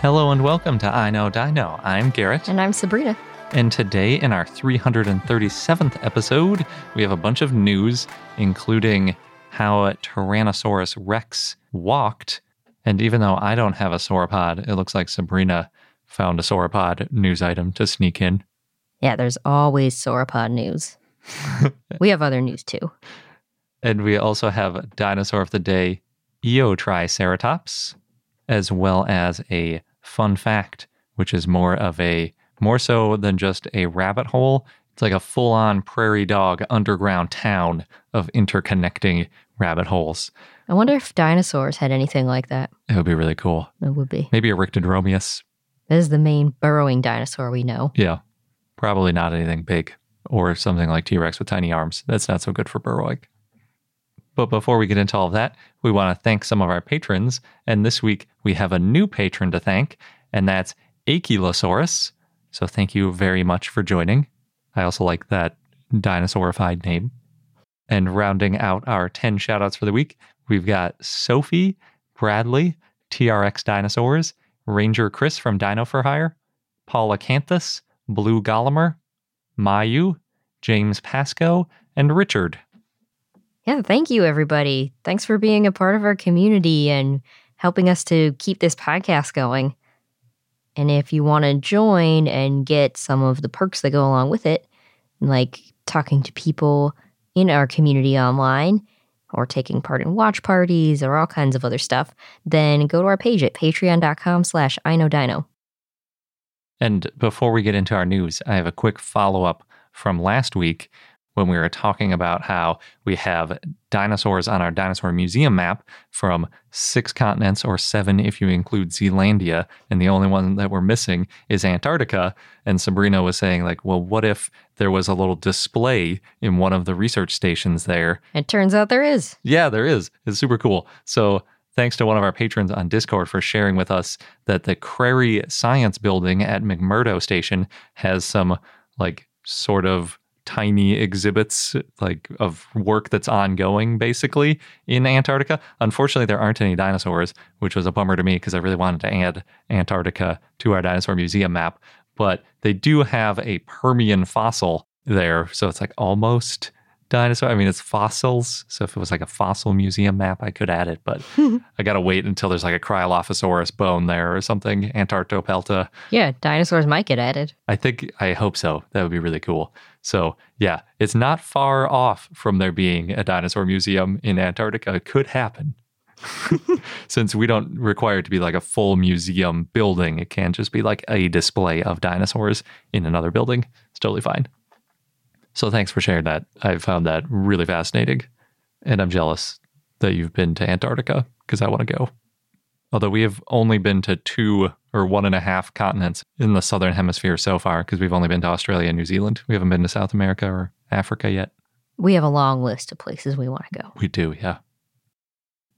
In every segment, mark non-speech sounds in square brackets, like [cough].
Hello and welcome to I Know Dino. I'm Garrett. And I'm Sabrina. And today, in our 337th episode, we have a bunch of news, including how Tyrannosaurus Rex walked. And even though I don't have a sauropod, it looks like Sabrina found a sauropod news item to sneak in. Yeah, there's always sauropod news. [laughs] we have other news too. And we also have Dinosaur of the Day, Eotriceratops, as well as a fun fact, which is more of a more so than just a rabbit hole. It's like a full on prairie dog underground town of interconnecting rabbit holes. I wonder if dinosaurs had anything like that. It would be really cool. It would be. Maybe a Oryctodromeus. This is the main burrowing dinosaur we know. Yeah. Probably not anything big or something like T Rex with tiny arms. That's not so good for burrowing. But before we get into all of that, we want to thank some of our patrons. And this week we have a new patron to thank, and that's Achelousaurus. So thank you very much for joining. I also like that dinosaurified name. And rounding out our 10 shoutouts for the week, we've got Sophie, Bradley, TRX Dinosaurs, Ranger Chris from Dino for Hire, Polacanthus, Blue Gossamer, Mayu, James Pasco, and Richard. Yeah, thank you, everybody. Thanks for being a part of our community and helping us to keep this podcast going. And if you want to join and get some of the perks that go along with it, like talking to people in our community online or taking part in watch parties or all kinds of other stuff, then go to our page at patreon.com slash iknowdino. And before we get into our news, I have a quick follow-up from last week when we were talking about how we have dinosaurs on our dinosaur museum map from six continents or seven if you include Zealandia, and the only one that we're missing is Antarctica. And Sabrina was saying, like, well, what if there was a little display in one of the research stations there? It turns out there is. Yeah, there is. It's super cool. So thanks to one of our patrons on Discord for sharing with us that the Crary Science Building at McMurdo Station has some like sort of tiny exhibits like of work that's ongoing basically in Antarctica. Unfortunately, there aren't any dinosaurs, which was a bummer to me because I really wanted to add Antarctica to our dinosaur museum map. But they do have a Permian fossil there, so it's like almost dinosaur. I mean, it's fossils. So if it was like a fossil museum map, I could add it, but [laughs] I got to wait until there's like a Cryolophosaurus bone there or something, Antarctopelta. Yeah, dinosaurs might get added. I think, I hope so. That would be really cool. So yeah, it's not far off from there being a dinosaur museum in Antarctica. It could happen. [laughs] Since we don't require it to be like a full museum building, it can just be like a display of dinosaurs in another building. It's totally fine. So thanks for sharing that. I found that really fascinating. And I'm jealous that you've been to Antarctica because I want to go. Although we have only been to two or one and a half continents in the southern hemisphere so far because we've only been to Australia and New Zealand. We haven't been to South America or Africa yet. We have a long list of places we want to go. We do, yeah.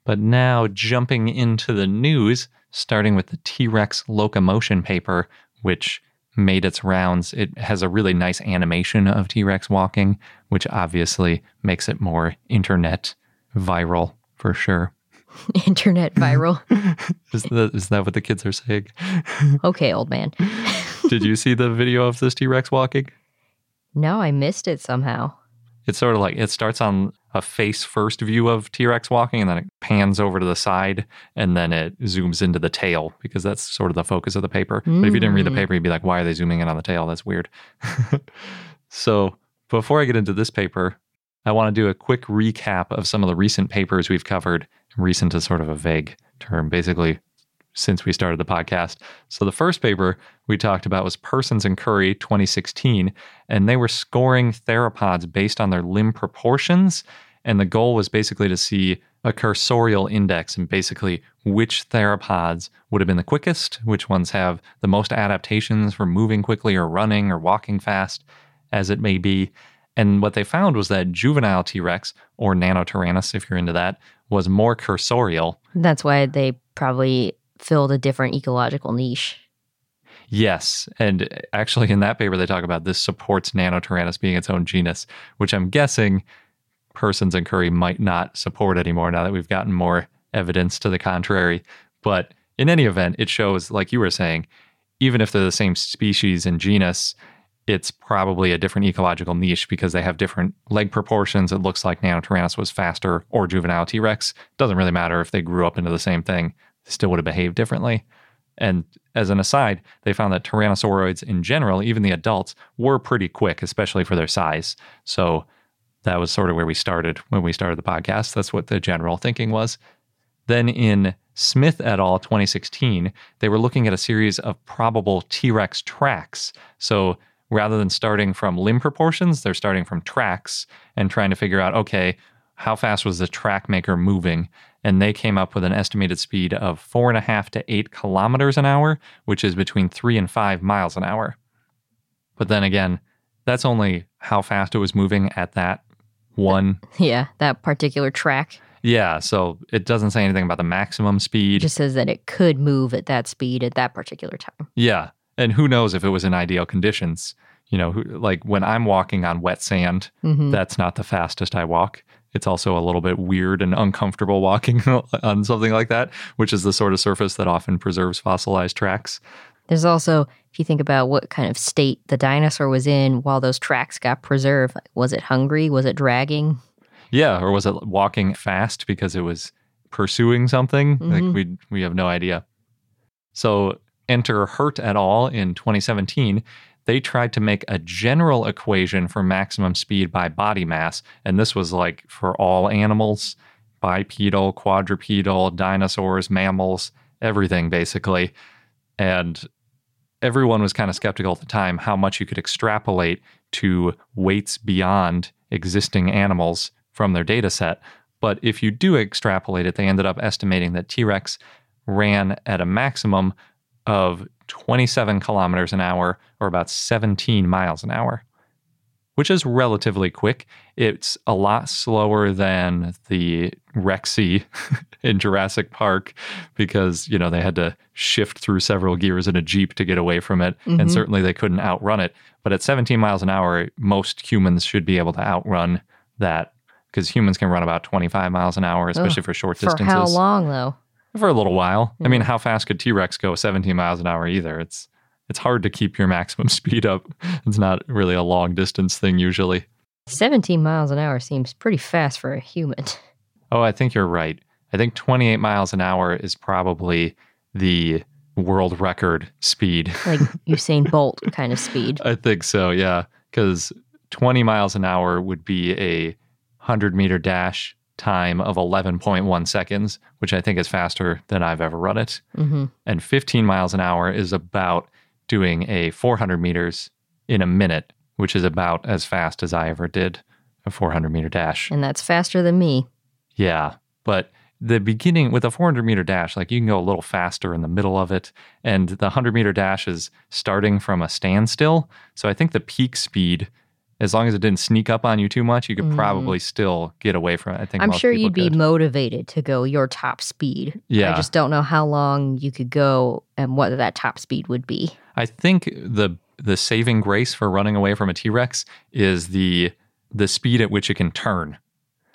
But now jumping into the news, starting with the T Rex locomotion paper, which made its rounds. It has a really nice animation of T Rex walking, which obviously makes it more internet viral for sure. [laughs] Internet viral. [laughs] is, that, is that what the kids are saying? [laughs] okay, old man. Did you see the video of this T Rex walking? No, I missed it somehow. It's sort of like it starts on a face first view of T Rex walking, and then it pans over to the side, and then it zooms into the tail because that's sort of the focus of the paper. But if you didn't read the Mm. paper, you'd be like, why are they zooming in on the tail? That's weird. [laughs] so before I get into this paper, I want to do a quick recap of some of the recent papers we've covered. Recent is sort of a vague term, basically, since we started the podcast. So the first paper we talked about was Persons and Currie 2016, and they were scoring theropods based on their limb proportions. And the goal was basically to see a cursorial index and basically which theropods would have been the quickest, which ones have the most adaptations for moving quickly or running or walking fast, as it may be. And what they found was that juvenile T Rex, or Nanotyrannus, if you're into that, was more cursorial. That's why they probably filled a different ecological niche. Yes. And actually, in that paper, they talk about this supports Nanotyrannus being its own genus, which I'm guessing persons and Currie might not support anymore now that we've gotten more evidence to the contrary. But in any event, it shows, like you were saying, even if they're the same species and genus, it's probably a different ecological niche because they have different leg proportions. It looks like Nanotyrannus was faster or juvenile T Rex. Doesn't really matter if they grew up into the same thing, still would have behaved differently. And as an aside, they found that tyrannosauroids in general, even the adults, were pretty quick, especially for their size. So that was sort of where we started when we started the podcast. That's what the general thinking was. Then in Smith et al. 2016, they were looking at a series of probable T Rex tracks. So rather than starting from limb proportions, they're starting from tracks and trying to figure out okay, how fast was the track maker moving? And they came up with an estimated speed of four and a half to eight kilometers an hour, which is between three and five miles an hour. But then again, that's only how fast it was moving at that one. [laughs] Yeah, that particular track Yeah, so it doesn't say anything about the maximum speed. It just says that it could move at that speed at that particular time. Yeah. And who knows if it was in ideal conditions? You know, like when I'm walking on wet sand, Mhm. that's not the fastest I walk. It's also a little bit weird and uncomfortable walking [laughs] on something like that, which is the sort of surface that often preserves fossilized tracks. There's also, if you think about what kind of state the dinosaur was in while those tracks got preserved, like, was it hungry? Was it dragging? Yeah, or was it walking fast because it was pursuing something? Like Mhm. we we have no idea. So enter Hirt et al. in 2017. They tried to make a general equation for maximum speed by body mass, and this was like for all animals, bipedal, quadrupedal, dinosaurs, mammals, everything basically. And everyone was kind of skeptical at the time how much you could extrapolate to weights beyond existing animals from their data set. But if you do extrapolate it, they ended up estimating that T Rex ran at a maximum of 27 kilometers an hour or about 17 miles an hour, which is relatively quick. It's a lot slower than the Rexy [laughs] in Jurassic Park because, you know, they had to shift through several gears in a Jeep to get away from it. Mhm. And certainly they couldn't outrun it. But at 17 miles an hour, most humans should be able to outrun that because humans can run about 25 miles an hour, especially for short distances. For how long, though? For a little while. I mean, mm. how fast could T-Rex go 17 miles an hour either? It's it's hard to keep your maximum [laughs] speed up. It's not really a long distance thing usually. 17 miles an hour seems pretty fast for a human. Oh, I think you're right. I think 28 miles an hour is probably the world record speed. [laughs] Like Usain Bolt kind of speed. I think so, yeah, cuz 20 miles an hour would be a 100 meter dash time of 11.1 seconds, which I think is faster than I've ever run it. hmm and 15 miles an hour is about doing a 400 meters in a minute, which is about as fast as I ever did a 400 meter dash. And that's faster than me. Yeah. But the beginning with a 400 meter dash, like you can go a little faster in the middle of it. And the 100 meter dash is starting from a standstill. So I think the peak speed, as long as it didn't sneak up on you too much, you could Mm. probably still get away from it. I think I'm sure you'd be motivated to go your top speed. Yeah. I just don't know how long you could go and what that top speed would be. I think the the saving grace for running away from a T Rex is the the speed at which it can turn.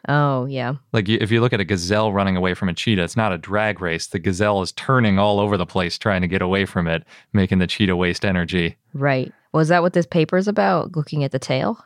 Oh, yeah. Like if you look at a gazelle running away from a cheetah, it's not a drag race. The gazelle is turning all over the place trying to get away from it, making the cheetah waste energy. Right. Was that what this paper is about? Looking at the tail?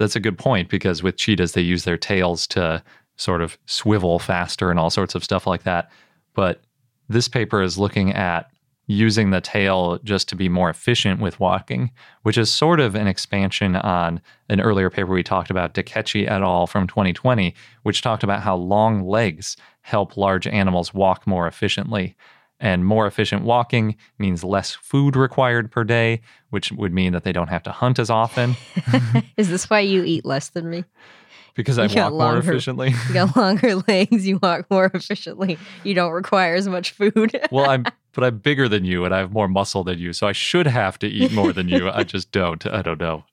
that's a good point because with cheetahs, they use their tails to sort of swivel faster and all sorts of stuff like that. But this paper is looking at using the tail just to be more efficient with walking, which is sort of an expansion on an earlier paper we talked about, Dececchi et al. from 2020, which talked about how long legs help large animals walk more efficiently. And more efficient walking means less food required per day, which would mean that they don't have to hunt as often. [laughs] Is this why you eat less than me? Because I walk more longer- efficiently. [laughs] You got longer [laughs] legs, you walk more efficiently, you don't require as much food. well, I'm but I'm bigger than you and I have more muscle than you, so I should have to eat more than you. I just don't. I don't know.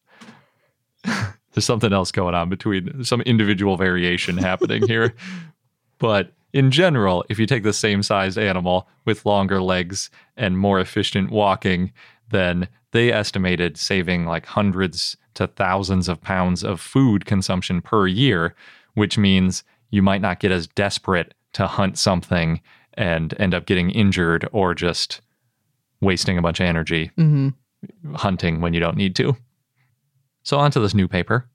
There's something else going on between some individual variation happening here. But in general, if you take the same sized animal with longer legs and more efficient walking, then they estimated saving like hundreds to thousands of pounds of food consumption per year, which means you might not get as desperate to hunt something and end up getting injured or just wasting a bunch of energy hmm hunting when you don't need to. So, on to this new paper.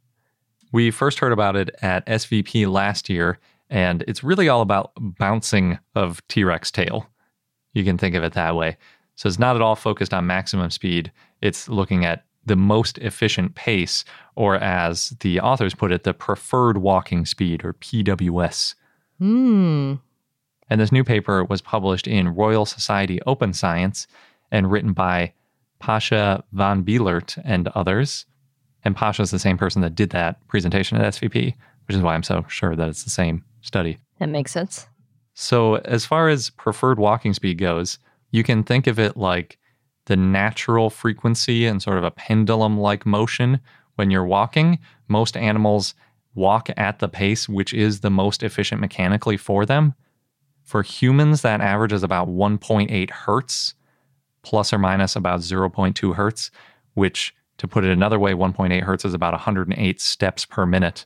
We first heard about it at SVP last year, and it's really all about bouncing of T Rex tail. You can think of it that way. So, it's not at all focused on maximum speed, it's looking at the most efficient pace, or as the authors put it, the preferred walking speed, or PWS. Hmm. And this new paper was published in Royal Society Open Science and written by Pasha van Bijlert and others. And Pasha is the same person that did that presentation at SVP, which is why I'm so sure that it's the same study. That makes sense. So, as far as preferred walking speed goes, you can think of it like the natural frequency and sort of a pendulum like motion when you're walking. Most animals walk at the pace which is the most efficient mechanically for them. For humans, that average is about 1.8 hertz, plus or minus about 0.2 hertz, which, to put it another way, 1.8 hertz is about 108 steps per minute.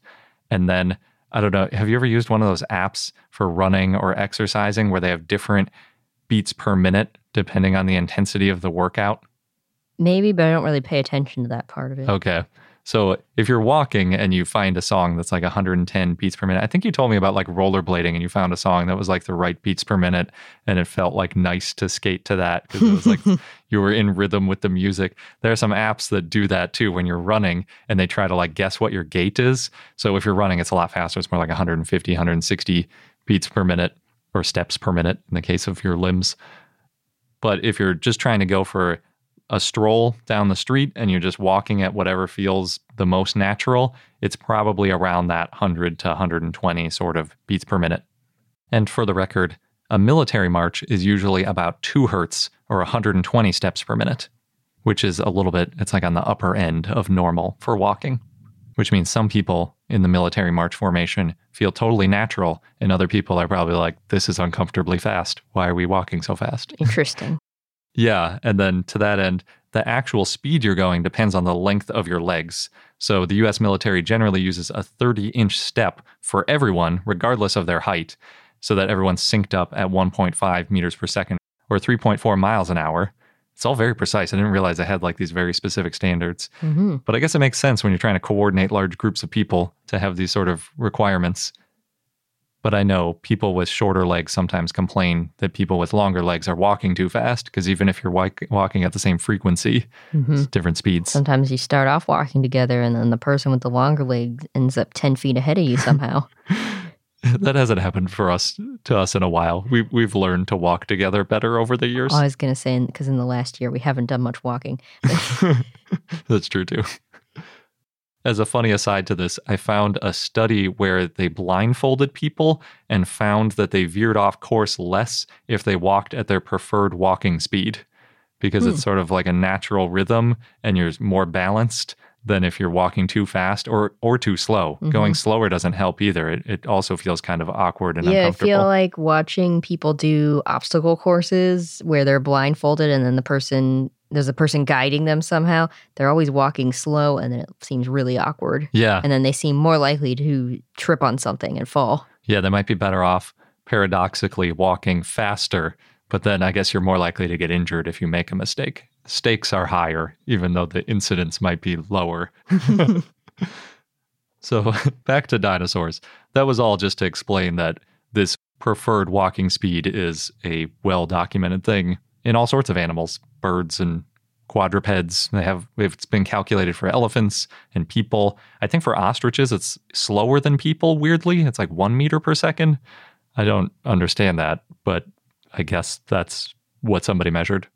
And then, I don't know, have you ever used one of those apps for running or exercising where they have different beats per minute depending on the intensity of the workout? Maybe, but I don't really pay attention to that part of it. Okay. So if you're walking and you find a song that's like 110 beats per minute, I think you told me about like rollerblading and you found a song that was like the right beats per minute and it felt like nice to skate to that because it was like [laughs] you were in rhythm with the music. There are some apps that do that too when you're running and they try to like guess what your gait is. So if you're running, it's a lot faster. It's more like 150, 160 beats per minute or steps per minute in the case of your limbs. But if you're just trying to go for a stroll down the street and you're just walking at whatever feels the most natural, it's probably around that 100 to 120 sort of beats per minute. And for the record, a military march is usually about 2 hertz or 120 steps per minute, which is a little bit, it's like on the upper end of normal for walking, which means some people in the military march formation feel totally natural, and other people are probably like, this is uncomfortably fast. Why are we walking so fast? Interesting. Yeah. And then to that end, the actual speed you're going depends on the length of your legs. So the US military generally uses a 30 inch step for everyone, regardless of their height, so that everyone's synced up at 1.5 meters per second or 3.4 miles an hour. It's all very precise. I didn't realize I had like these very specific standards. hmm But I guess it makes sense when you're trying to coordinate large groups of people to have these sort of requirements. But I know people with shorter legs sometimes complain that people with longer legs are walking too fast because even if you're walk- walking at the same frequency, hmm it's different speeds. Sometimes you start off walking together, and then the person with the longer legs ends up 10 feet ahead of you somehow. [laughs] that hasn't happened for us to us in a while. We we've learned to walk together better over the years. I was going to say, because in the last year, we haven't done much walking. [laughs] That's true too. As a funny aside to this, I found a study where they blindfolded people and found that they veered off course less if they walked at their preferred walking speed because Hmm. it's sort of like a natural rhythm and you're more balanced than if you're walking too fast or or too slow. Mhm. Going slower doesn't help either. It, it also feels kind of awkward and yeah, I feel like watching people do obstacle courses where they're blindfolded and then the person, there's a person guiding them somehow. They're always walking slow and then it seems really awkward. yeah. And then they seem more likely to trip on something and fall. Yeah, they might be better off paradoxically walking faster, but then I guess you're more likely to get injured if you make a mistake. Stakes are higher, even though the incidence might be lower. [laughs] [laughs] So [laughs] back to dinosaurs. That was all just to explain that this preferred walking speed is a well documented thing in all sorts of animals, birds and quadrupeds. They have it's been calculated for elephants and people. I think for ostriches it's slower than people. Weirdly, it's like one meter per second. I don't understand that, but I guess that's what somebody measured.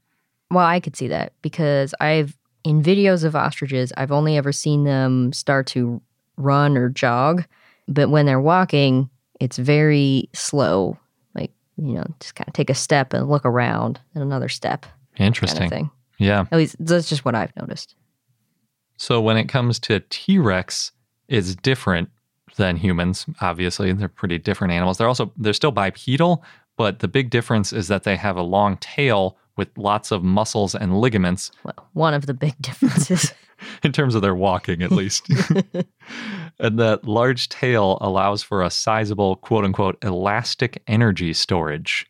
Well, I could see that because I've in videos of ostriches, I've only ever seen them start to run or jog, but when they're walking, it's very slow. You know, just kind of take a step and look around and another step. Interesting. Kind of thing. Yeah. At least that's just what I've noticed. So when it comes to T Rex, it's different than humans. Obviously, they're pretty different animals. They're also they're still bipedal, but the big difference is that they have a long tail with lots of muscles and ligaments Well, one of the big [laughs] differences. [laughs] in terms of their walking, at least. [laughs] and that large tail allows for a sizable, quote unquote, elastic energy storage.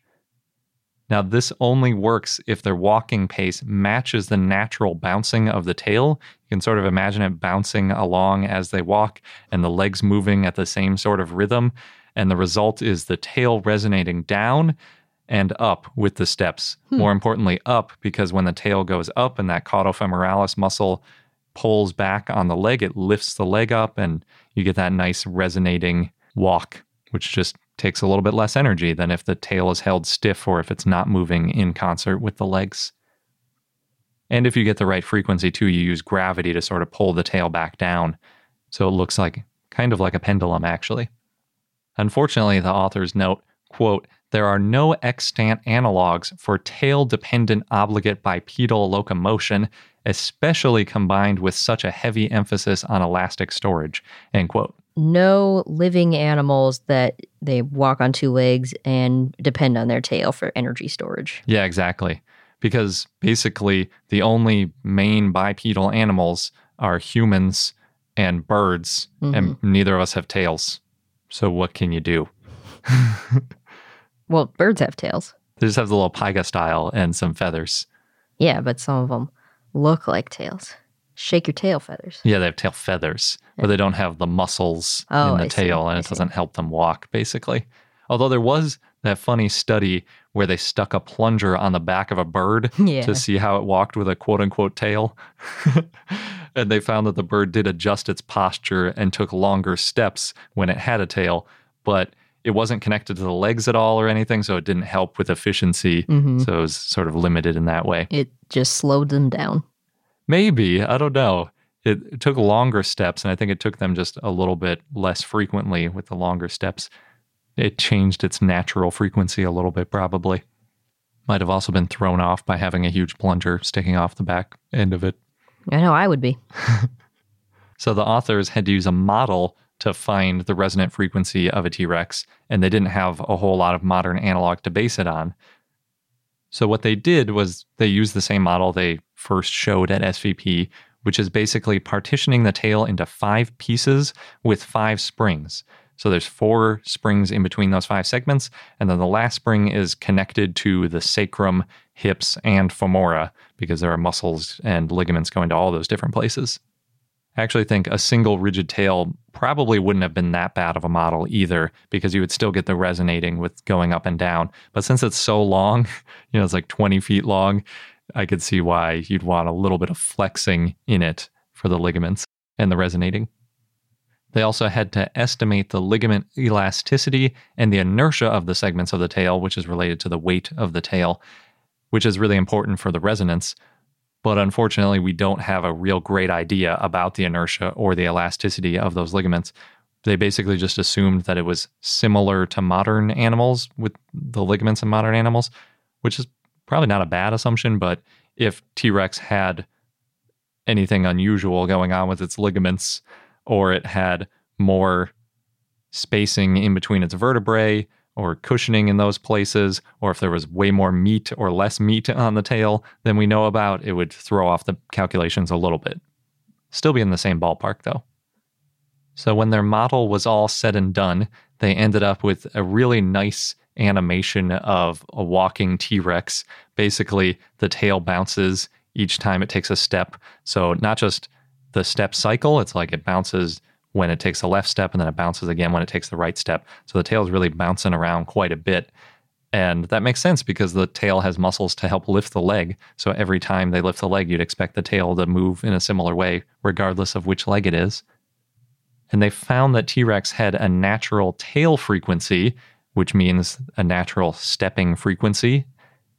Now, this only works if their walking pace matches the natural bouncing of the tail. You can sort of imagine it bouncing along as they walk and the legs moving at the same sort of rhythm. And the result is the tail resonating down and up with the steps. Hmm. More importantly, up because when the tail goes up and that caudofemoralis muscle pulls back on the leg, it lifts the leg up and you get that nice resonating walk, which just takes a little bit less energy than if the tail is held stiff or if it's not moving in concert with the legs. And if you get the right frequency too, you use gravity to sort of pull the tail back down. So it looks like kind of like a pendulum, actually. Unfortunately, the authors note, quote, there are no extant analogs for tail dependent obligate bipedal locomotion, especially combined with such a heavy emphasis on elastic storage, end quote. no living animals that they walk on two legs and depend on their tail for energy storage. Yeah, exactly. Because basically, the only main bipedal animals are humans and birds, and mm-hmm. neither of us have tails. So, what can you do? Well, birds have tails. They just have the little pygostyle and some feathers. Yeah, but some of them look like tails. Shake your tail feathers. Yeah, they have tail feathers, but they don't have the muscles Oh, in the I see. tail, and I it see. doesn't help them walk, basically. Although there was that funny study where they stuck a plunger on the back of a bird [laughs] Yeah. to see how it walked with a quote unquote tail. [laughs] and they found that the bird did adjust its posture and took longer steps when it had a tail, but it wasn't connected to the legs at all or anything, so it didn't help with efficiency. Mhm. So it was sort of limited in that way. It just slowed them down. Maybe. I don't know. It, it took longer steps, and I think it took them just a little bit less frequently with the longer steps. It changed its natural frequency a little bit, probably. Might have also been thrown off by having a huge plunger sticking off the back end of it. I know I would be. [laughs] So the authors had to use a model to find the resonant frequency of a T Rex, and they didn't have a whole lot of modern analog to base it on. So what they did was they used the same model they first showed at SVP, which is basically partitioning the tail into five pieces with five springs. So there's four springs in between those five segments, and then the last spring is connected to the sacrum, hips, and femora because there are muscles and ligaments going to all those different places. I actually think a single rigid tail probably wouldn't have been that bad of a model either because you would still get the resonating with going up and down. But since it's so long, [laughs] you know, it's like 20 feet long, I could see why you'd want a little bit of flexing in it for the ligaments and the resonating. They also had to estimate the ligament elasticity and the inertia of the segments of the tail, which is related to the weight of the tail, which is really important for the resonance but unfortunately we don't have a real great idea about the inertia or the elasticity of those ligaments. They basically just assumed that it was similar to modern animals with the ligaments in modern animals which is probably not a bad assumption but if t-rex had anything unusual going on with its ligaments or it had more spacing in between its vertebrae or cushioning in those places, or if there was way more meat or less meat on the tail than we know about, it would throw off the calculations a little bit. Still be in the same ballpark though. So when their model was all said and done, they ended up with a really nice animation of a walking T Rex. Basically, the tail bounces each time it takes a step. So not just the step cycle, it's like it bounces when it takes the left step and then it bounces again when it takes the right step. So the tail is really bouncing around quite a bit. And that makes sense because the tail has muscles to help lift the leg. So every time they lift the leg, you'd expect the tail to move in a similar way, regardless of which leg it is. And they found that T Rex had a natural tail frequency, which means a natural stepping frequency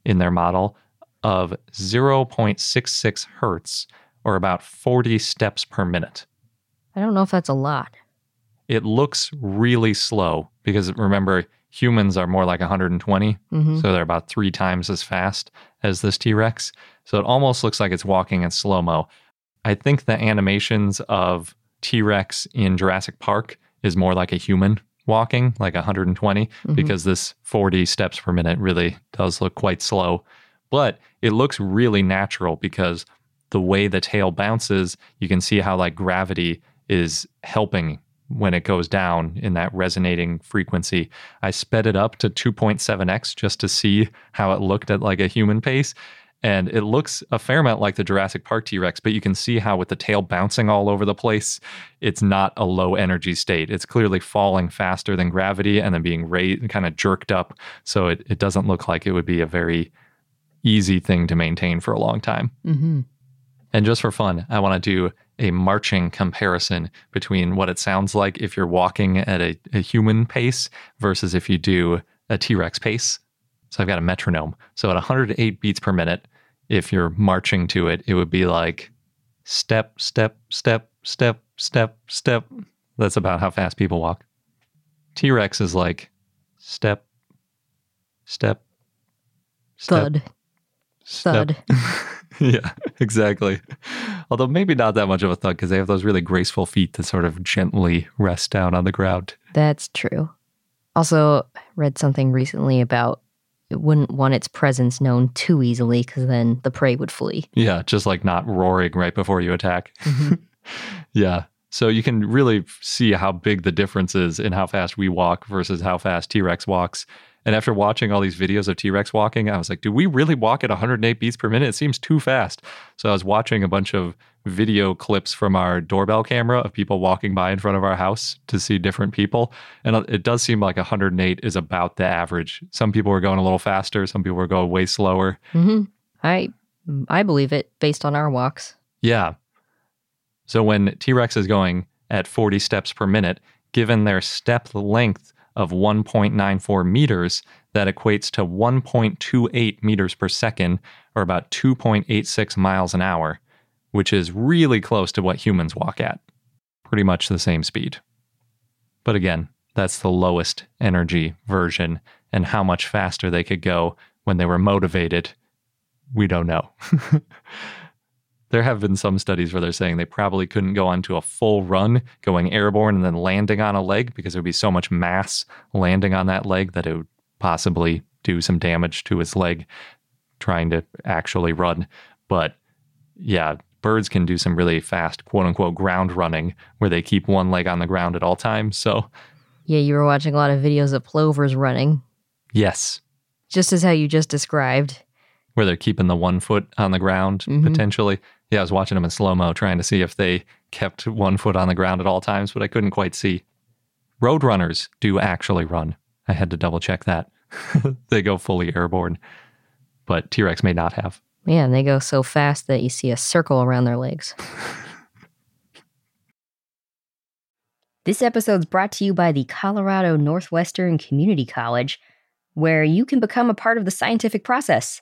in their model of 0.66 hertz, or about 40 steps per minute. I don't know if that's a lot. It looks really slow because remember, humans are more like 120, hmm so they're about three times as fast as this T Rex. So it almost looks like it's walking in slow mo. I think the animations of T Rex in Jurassic Park is more like a human walking, like 120, Mhm. because this 40 steps per minute really does look quite slow. But it looks really natural because the way the tail bounces, you can see how like gravity is helping when it goes down in that resonating frequency. I sped it up to 2.7x just to see how it looked at like a human pace. And it looks a fair amount like the Jurassic Park T Rex, but you can see how with the tail bouncing all over the place, it's not a low energy state. It's clearly falling faster than gravity and then being raised, kind of jerked up. So it, it doesn't look like it would be a very easy thing to maintain for a long time. hmm And just for fun, I want to do a marching comparison between what it sounds like if you're walking at a, a human pace versus if you do a T Rex pace. So I've got a metronome. So at 108 beats per minute, if you're marching to it, it would be like step, step, step, step, step, step. That's about how fast people walk. T Rex is like step, step, step, Thud. step. Thud. [laughs] [laughs] yeah, exactly. Although maybe not that much of a thud because they have those really graceful feet that sort of gently rest down on the ground. That's true. Also, read something recently about it wouldn't want its presence known too easily because then the prey would flee. Yeah, just like not roaring right before you attack. Mm-hmm. [laughs] yeah. So you can really see how big the difference is in how fast we walk versus how fast T Rex walks. And after watching all these videos of T Rex walking, I was like, do we really walk at 108 beats per minute? It seems too fast. So I was watching a bunch of video clips from our doorbell camera of people walking by in front of our house to see different people. And it does seem like 108 is about the average. Some people were going a little faster, some people were going way slower. hmm I I believe it based on our walks. Yeah. So when T Rex is going at 40 steps per minute, given their step length of 1.94 meters, that equates to 1.28 meters per second, or about 2.86 miles an hour, which is really close to what humans walk at. Pretty much the same speed. But again, that's the lowest energy version, and how much faster they could go when they were motivated, we don't know. [laughs] there have been some studies where they're saying they probably couldn't go onto a full run going airborne and then landing on a leg because there would be so much mass landing on that leg that it would possibly do some damage to his leg trying to actually run. But yeah, birds can do some really fast quote unquote ground running where they keep one leg on the ground at all times. So, Yeah, you were watching a lot of videos of plovers running, yes, just as how you just described. where they're keeping the one foot on the ground Mhm. potentially. Yeah, I was watching them in slow mo trying to see if they kept one foot on the ground at all times, but I couldn't quite see. Roadrunners do actually run. I had to double check that. [laughs] they go fully airborne, but T Rex may not have. Yeah, and they go so fast that you see a circle around their legs. [laughs] this episode's brought to you by the Colorado Northwestern Community College, where you can become a part of the scientific process.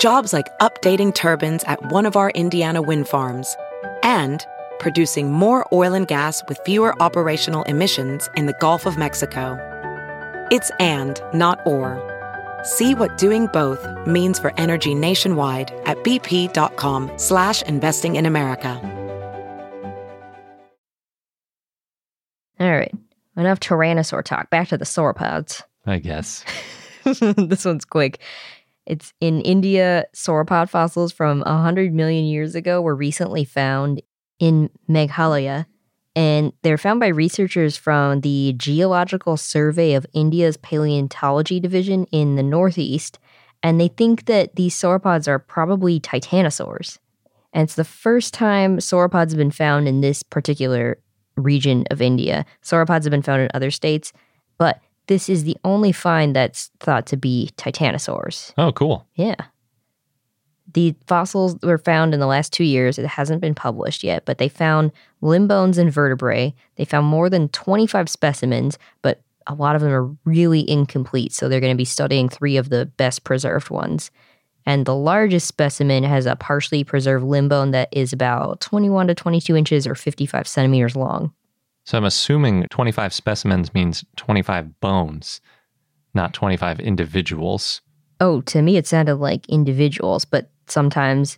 Jobs like updating turbines at one of our Indiana wind farms and producing more oil and gas with fewer operational emissions in the Gulf of Mexico. It's and, not or. See what doing both means for energy nationwide at bp.com slash investing in America. All right. Enough Tyrannosaur talk. Back to the sauropods. I guess. [laughs] this one's quick. It's in India. Sauropod fossils from 100 million years ago were recently found in Meghalaya. And they're found by researchers from the Geological Survey of India's Paleontology Division in the Northeast. And they think that these sauropods are probably titanosaurs. And it's the first time sauropods have been found in this particular region of India. Sauropods have been found in other states, but this is the only find that's thought to be titanosaurs. Oh, cool. Yeah. The fossils were found in the last two years. It hasn't been published yet, but they found limb bones and vertebrae. They found more than 25 specimens, but a lot of them are really incomplete. So they're going to be studying three of the best preserved ones. And the largest specimen has a partially preserved limb bone that is about 21 to 22 inches or 55 centimeters long. So I'm assuming 25 specimens means 25 bones, not 25 individuals. Oh, to me, it sounded like individuals, but sometimes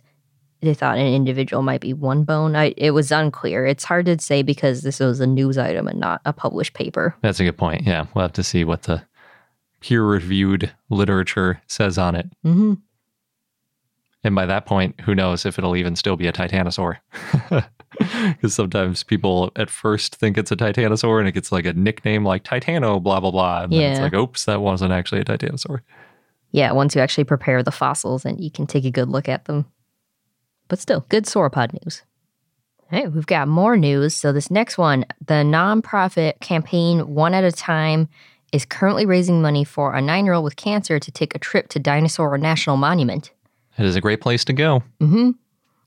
they thought an individual might be one bone. I, it was unclear. It's hard to say because this was a news item and not a published paper. That's a good point. Yeah, we'll have to see what the peer reviewed literature says on it. hmm And by that point, who knows if it'll even still be a titanosaur? [laughs] [laughs] Because sometimes people at first think it's a titanosaur and it gets like a nickname like Titano, blah, blah, blah. And then it's like, oops, that wasn't actually a titanosaur. Yeah, once you actually prepare the fossils and you can take a good look at them. But still, good sauropod news. All right, we've got more news. So, this next one, the nonprofit campaign One at a Time is currently raising money for a nine year old with cancer to take a trip to Dinosaur National Monument. It is a great place to go. hmm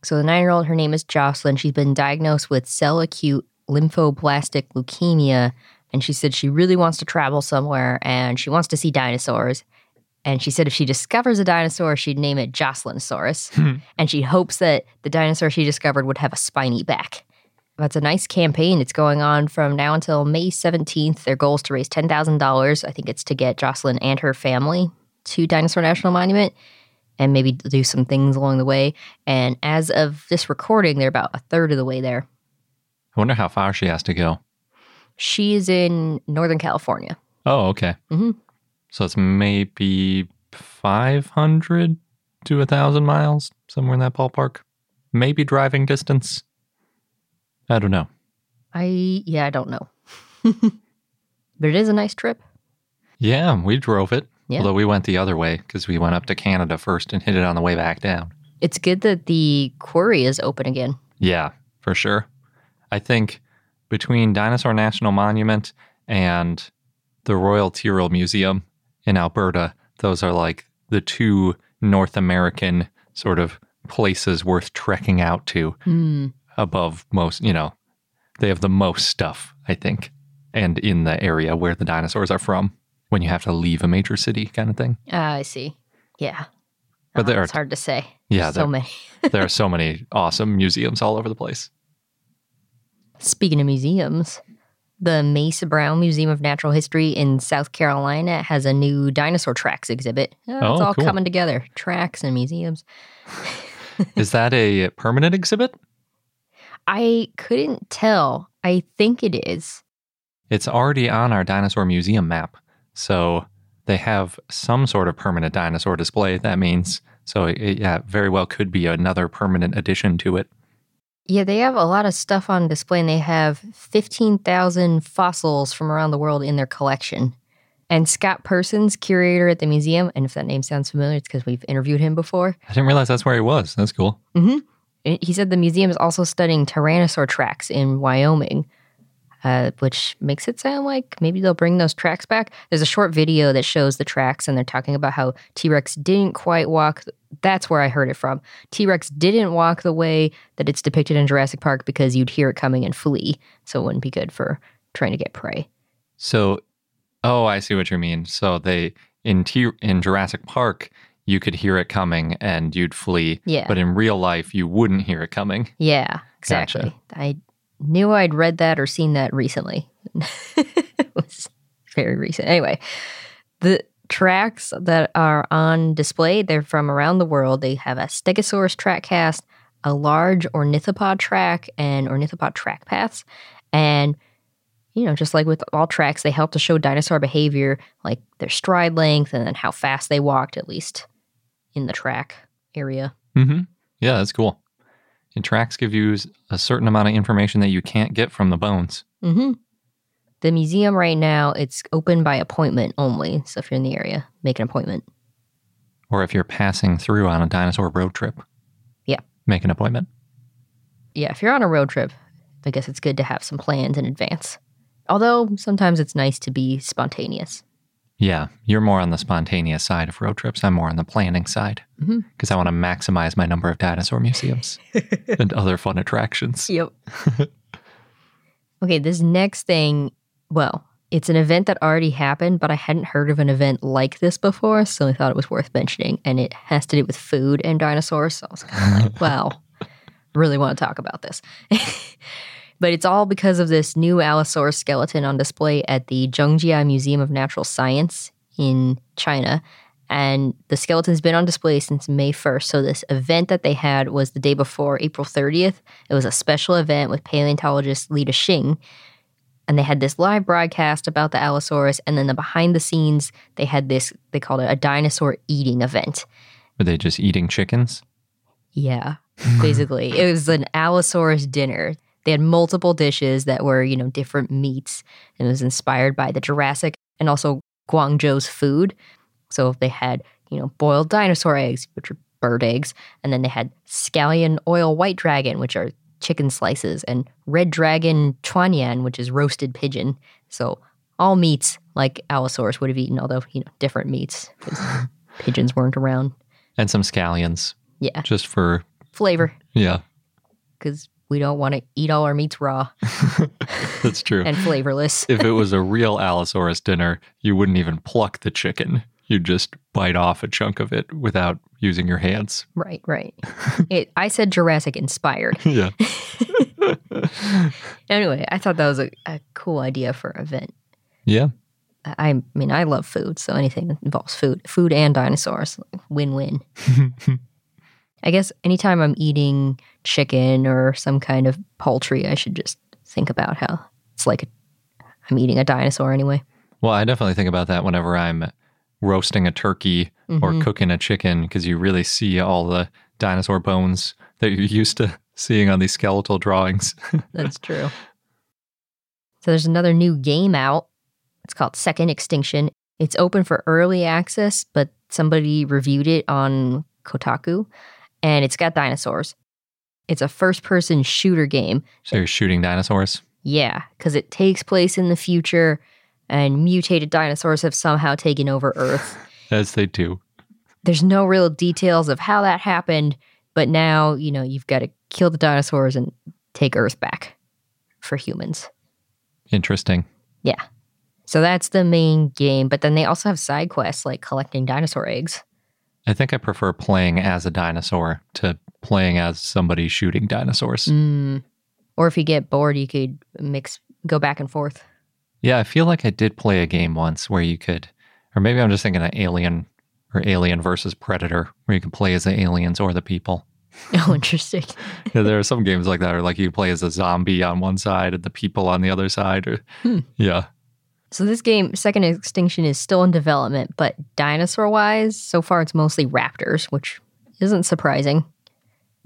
So the nine year old, her name is Jocelyn. She's been diagnosed with cell acute lymphoblastic leukemia. And she said she really wants to travel somewhere and she wants to see dinosaurs. And she said if she discovers a dinosaur, she'd name it Jocelynsaurus. Hmm. and she hopes that the dinosaur she discovered would have a spiny back. That's a nice campaign. It's going on from now until May 17th. Their goal is to raise $10,000. I think it's to get Jocelyn and her family to Dinosaur National Monument and maybe do some things along the way. And as of this recording, they're about a third of the way there. I wonder how far she has to go. She is in Northern California. Oh, okay. Mhm. So it's maybe 500 to a 1,000 miles, somewhere in that ballpark. Maybe driving distance. I don't know. I, yeah, I don't know. [laughs] but it is a nice trip. Yeah, we drove it. Yeah. Although we went the other way because we went up to Canada first and hit it on the way back down. It's good that the quarry is open again. Yeah, for sure. I think between Dinosaur National Monument and the Royal Tyrrell Museum in Alberta, those are like the two North American sort of places worth trekking out to Hmm. above most, you know, they have the most stuff, I think, and in the area where the dinosaurs are from when you have to leave a major city kind of thing. Ah, I see. Yeah. But Ah, there are- it's hard to say. Yeah, so there- many. [laughs] there are so many awesome museums all over the place. Speaking of museums, the Mace Brown Museum of Natural History in South Carolina has a new dinosaur tracks exhibit. Oh, it's Oh, all cool. coming together tracks and museums. [laughs] Is that a permanent exhibit? I couldn't tell. I think it is. It's already on our dinosaur museum map. So they have some sort of permanent dinosaur display, that means. So it, yeah, very well could be another permanent addition to it. Yeah, they have a lot of stuff on display and they have 15,000 fossils from around the world in their collection. And Scott Persons, curator at the museum, and if that name sounds familiar, it's because we've interviewed him before. I didn't realize that's where he was. That's cool. hmm He said the museum is also studying tyrannosaur tracks in Wyoming, uh, which makes it sound like maybe they'll bring those tracks back. There's a short video that shows the tracks, and they're talking about how T Rex didn't quite walk. That's where I heard it from. T Rex didn't walk the way that it's depicted in Jurassic Park because you'd hear it coming and flee. So it wouldn't be good for trying to get prey. So, oh, I see what you mean. So they in T in Jurassic Park, you could hear it coming and you'd flee. Yeah. But in real life, you wouldn't hear it coming. Yeah, exactly. I knew I'd read that or seen that recently. [laughs] it was very recent. Anyway, the tracks that are on display, they're from around the world. They have a Stegosaurus track cast, a large ornithopod track, and ornithopod track paths. And you know, just like with all tracks, they help to show dinosaur behavior, like their stride length and then how fast they walked, at least in the track area. Mm-hmm. Yeah, that's cool. And tracks give you a certain amount of information that you can't get from the bones. hmm The museum right now, it's open by appointment only. So if you're in the area, make an appointment. Or if you're passing through on a dinosaur road trip. Yeah. Make an appointment. Yeah, if you're on a road trip, I guess it's good to have some plans in advance. Although sometimes it's nice to be spontaneous. Yeah, you're more on the spontaneous side of road trips. I'm more on the planning side mm-hmm. because I want to maximize my number of dinosaur museums [laughs] and other fun attractions. Yep. [laughs] okay, this next thing, well, it's an event that already happened, but I hadn't heard of an event like this before, so I thought it was worth mentioning. And it has to do with food and dinosaurs. So I was kind of like, [laughs] well, really want to talk about this. But it's all because of this new Allosaurus skeleton on display at the Zhongjia Museum of Natural Science in China. And the skeleton's been on display since May 1st. So, this event that they had was the day before, April 30th. It was a special event with paleontologist Lida Xing. And they had this live broadcast about the Allosaurus. And then the behind the scenes, they had this, they called it a dinosaur eating event. Were they just eating chickens? Yeah, basically. it was an Allosaurus dinner. They had multiple dishes that were, you know, different meats. And it was inspired by the Jurassic and also Guangzhou's food. So they had, you know, boiled dinosaur eggs, which are bird eggs. And then they had scallion oil white dragon, which are chicken slices, and red dragon chuanyan, which is roasted pigeon. So all meats like Allosaurus would have eaten, although, you know, different meats because [laughs] pigeons weren't around. And some scallions Yeah, just for, flavor yeah, because we don't want to eat all our meats raw [laughs] that's true. and flavorless. if it was a real Allosaurus dinner, you wouldn't even pluck the chicken. You'd just bite off a chunk of it without using your hands. right, right. It, I said Jurassic inspired. [laughs] Yeah. [laughs] Anyway, I thought that was a, a cool idea for an event. Yeah. I, I mean, I love food, so anything that involves food, food and dinosaurs, win win. I guess anytime I'm eating chicken or some kind of poultry, I should just think about how it's like I'm eating a dinosaur anyway. Well, I definitely think about that whenever I'm roasting a turkey or Mhm. cooking a chicken because you really see all the dinosaur bones that you're [laughs] used to seeing on these skeletal drawings. [laughs] That's true. So there's another new game out. It's called Second Extinction. It's open for early access, but somebody reviewed it on Kotaku and it's got dinosaurs. It's a first person shooter game. so you're shooting dinosaurs. Yeah, because it takes place in the future and mutated dinosaurs have somehow taken over Earth. [laughs] As they do. There's no real details of how that happened, but now, you know, you've got to kill the dinosaurs and take Earth back for humans. Interesting. Yeah. So that's the main game, but then they also have side quests like collecting dinosaur eggs. I think I prefer playing as a dinosaur to playing as somebody shooting dinosaurs. Mm. Or if you get bored, you could mix, go back and forth. Yeah, I feel like I did play a game once where you could, or maybe I'm just thinking of Alien or Alien versus Predator, where you can play as the aliens or the people. [laughs] Oh, interesting. [laughs] Yeah, there are some games like that, or like you play as a zombie on one side and the people on the other side. Or Hmm. yeah, So this game, Second Extinction, is still in development, but dinosaur-wise, so far it's mostly raptors, which isn't surprising.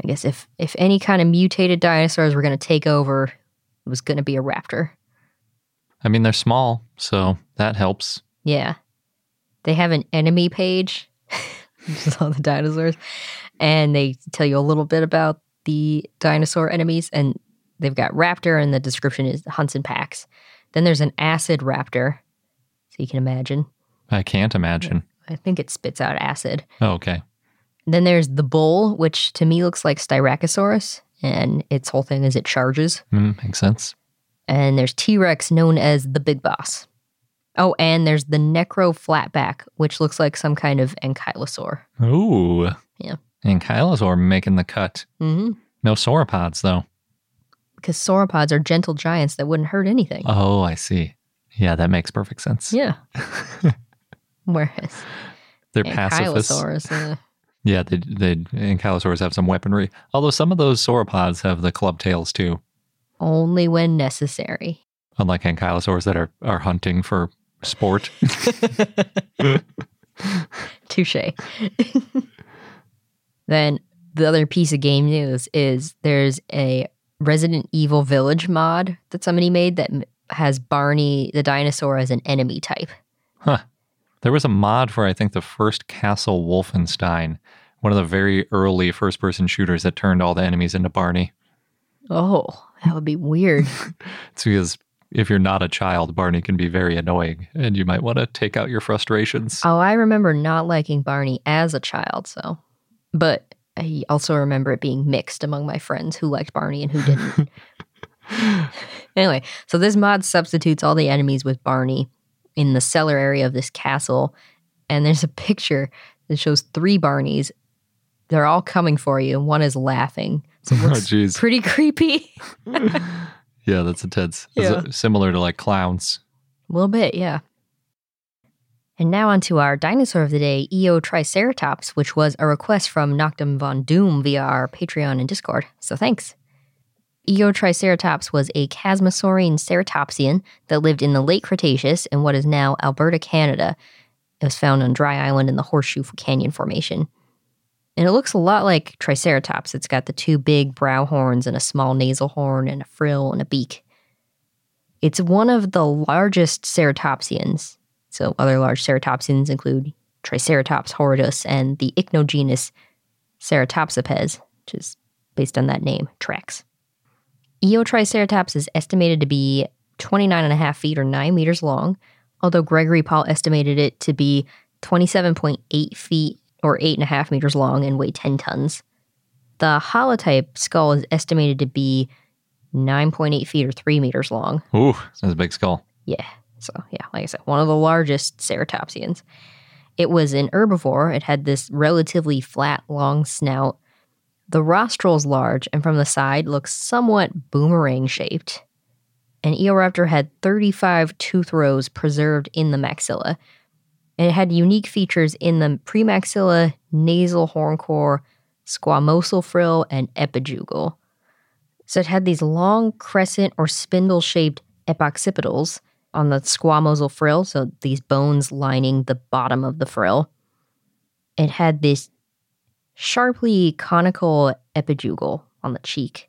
I guess if if any kind of mutated dinosaurs were going to take over, it was going to be a raptor. I mean they're small, so that helps. Yeah. They have an enemy page, [laughs] which is all the dinosaurs, and they tell you a little bit about the dinosaur enemies. And they've got raptor, and the description is hunts and packs. Then there's an acid raptor, so you can imagine. I can't imagine. I think it spits out acid. Oh, okay. Then there's the bull, which to me looks like Styracosaurus, and its whole thing is it charges. Mm, makes sense. And there's T Rex, known as the Big Boss. Oh, and there's the Necro Flatback, which looks like some kind of ankylosaur. Ooh. Yeah. Ankylosaur making the cut. Mm-hmm. No sauropods though. Because sauropods are gentle giants that wouldn't hurt anything. Oh, I see. Yeah, that makes perfect sense. Yeah. [laughs] Whereas They're pacifists. uh, Yeah, they they ankylosaurs have some weaponry. Although some of those sauropods have the club tails too. only when necessary. Unlike ankylosaurs that are, are hunting for sport. [laughs] [laughs] Touche. then the other piece of game news is there's a Resident Evil Village mod that somebody made that has Barney the dinosaur as an enemy type. Huh. There was a mod for I think the first Castle Wolfenstein, one of the very early first person shooters that turned all the enemies into Barney. Oh, that would be weird. [laughs] It's because if you're not a child, Barney can be very annoying and you might want to take out your frustrations. oh, I remember not liking Barney as a child, so. But I also remember it being mixed among my friends who liked Barney and who didn't. [laughs] anyway, so this mod substitutes all the enemies with Barney in the cellar area of this castle. And there's a picture that shows three Barneys. They're all coming for you, and one is laughing. So it [laughs] Oh, looks jeez. pretty creepy. [laughs] Yeah, that's intense. Yeah. similar to like clowns. A little bit, yeah. And now on to our dinosaur of the day, Eotriceratops, which was a request from Noctum Von Doom via our Patreon and Discord. So thanks. Eotriceratops was a Chasmosaurine ceratopsian that lived in the late Cretaceous in what is now Alberta, Canada. It was found on Dry Island in the Horseshoe Canyon Formation. And it looks a lot like Triceratops. It's got the two big brow horns and a small nasal horn and a frill and a beak. It's one of the largest ceratopsians. So other large ceratopsians include Triceratops horridus and the ichnogenus Ceratopsipes, which is based on that name, Trax. Eotriceratops is estimated to be 29 and a half feet or 9 meters long, although Gregory Paul estimated it to be 27.8 feet or 8.5 meters long and weigh 10 tons. The holotype skull is estimated to be 9.8 feet or 3 meters long. Ooh, that's a big skull. Yeah. So, yeah, like I said, one of the largest ceratopsians. It was an herbivore. It had this relatively flat, long snout. The rostral's large and from the side looks somewhat boomerang shaped. An Eoraptor had 35 tooth rows preserved in the maxilla. It had unique features in the premaxilla, nasal horn core, squamosal frill, and epijugal. So it had these long crescent or spindle shaped epoccipitals on the squamosal frill, so these bones lining the bottom of the frill. It had this sharply conical epijugal on the cheek.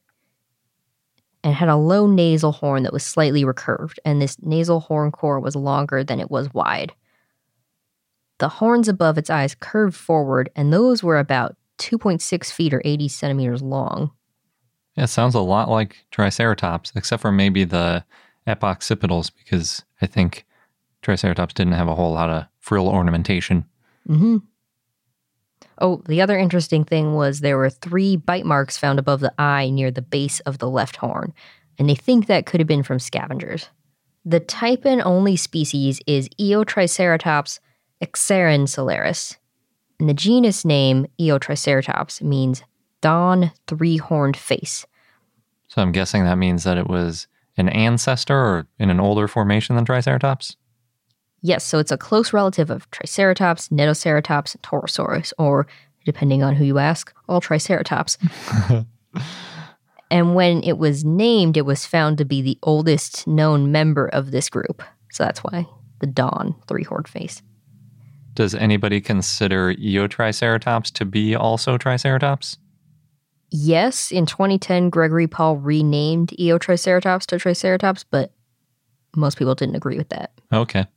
And had a low nasal horn that was slightly recurved, and this nasal horn core was longer than it was wide. The horns above its eyes curved forward, and those were about 2.6 feet or 80 centimeters long. It sounds a lot like Triceratops, except for maybe the epoccipitals, because I think Triceratops didn't have a whole lot of frill ornamentation. hmm Oh, the other interesting thing was there were three bite marks found above the eye near the base of the left horn, and they think that could have been from scavengers. The type and only species is Eotriceratops xerinsularis, and the genus name Eotriceratops means dawn three horned face. So I'm guessing that means that it was an ancestor or in an older formation than Triceratops? Yes, so it's a close relative of Triceratops, Nedoceratops, and Torosaurus, or depending on who you ask, all Triceratops. [laughs] and when it was named, it was found to be the oldest known member of this group. So that's why the Dawn three horned face. Does anybody consider Eotriceratops to be also Triceratops? Yes, in 2010, Gregory Paul renamed Eotriceratops to Triceratops, but most people didn't agree with that. Okay.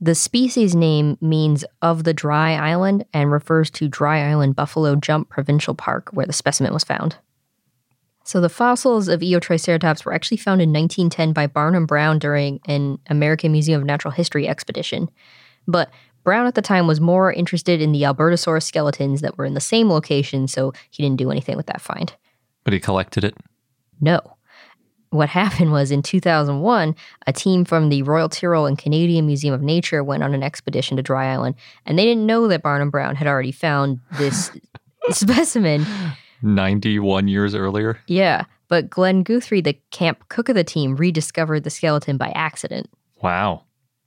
The species name means of the dry island and refers to Dry Island Buffalo Jump Provincial Park, where the specimen was found. So the fossils of Eotriceratops were actually found in 1910 by Barnum Brown during an American Museum of Natural History expedition. But Brown at the time was more interested in the Albertosaurus skeletons that were in the same location, so he didn't do anything with that find. But he collected it? No. What [laughs] happened was in 2001, a team from the Royal Tyrrell and Canadian Museum of Nature went on an expedition to Dry Island, and they didn't know that Barnum Brown had already found this [laughs] specimen. 91 years earlier? Yeah, but Glenn Guthrie, the camp cook of the team, rediscovered the skeleton by accident. Wow.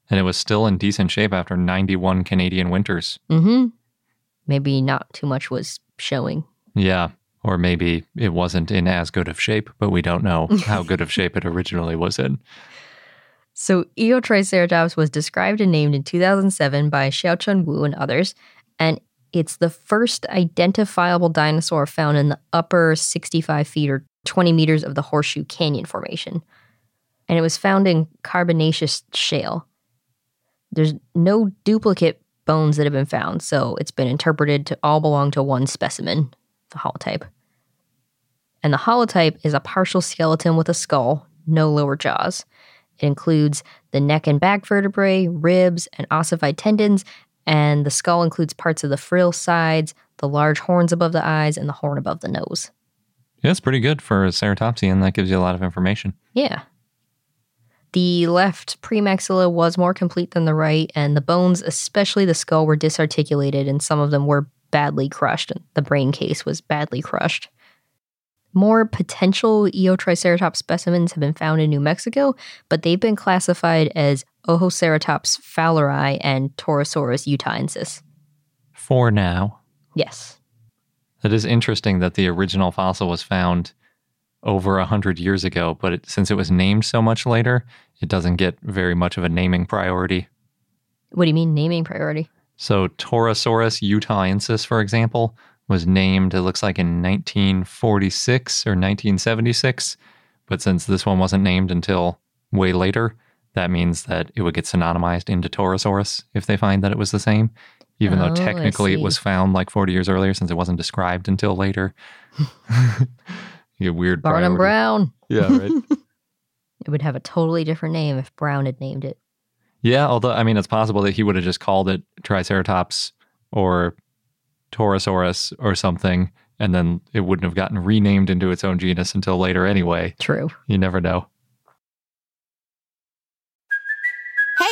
And it was still in decent shape after 91 Canadian winters. Mm-hmm. Maybe not too much was showing. Yeah. Or maybe it wasn't in as good of shape, but we don't know [laughs] how good of shape it originally was in. So, Eotriceratops was described and named in 2007 by Xiaochun Wu and others, and it's the first identifiable dinosaur found in the upper 65 feet or 20 meters of the Horseshoe Canyon Formation. And it was found in carbonaceous shale. There's no duplicate bones that have been found, so it's been interpreted to all belong to one specimen, the holotype. And the holotype is a partial skeleton with a skull, no lower jaws. It includes the neck and back vertebrae, ribs, and ossified tendons, and the skull includes parts of the frill sides, the large horns above the eyes, and the horn above the nose. Yeah, it's pretty good for a ceratopsian. That gives you a lot of information. Yeah. The left premaxilla was more complete than the right, and the bones, especially the skull, were disarticulated, and some of them were badly crushed. The brain case was badly crushed. More potential Eotriceratops specimens have been found in New Mexico, but they've been classified as Ojoceratops fowleri and Torosaurus utahensis. For now. Yes. It is interesting that the original fossil was found over a hundred years ago, but it, since it was named so much later, it doesn't get very much of a naming priority. What do you mean naming priority? So Torosaurus utahensis, for example, was named, it looks like in 1946 or 1976. But since this one wasn't named until way later, that means that it would get synonymized into Torosaurus if they find that it was the same, even Oh, though technically it was found like 40 years earlier since it wasn't described until later. [laughs] you get weird Barnum priority. Brown. Yeah, right. [laughs] It would have a totally different name if Brown had named it. Yeah, although I mean, it's possible that he would have just called it Triceratops or Torosaurus or something, and then it wouldn't have gotten renamed into its own genus until later anyway. True. You never know.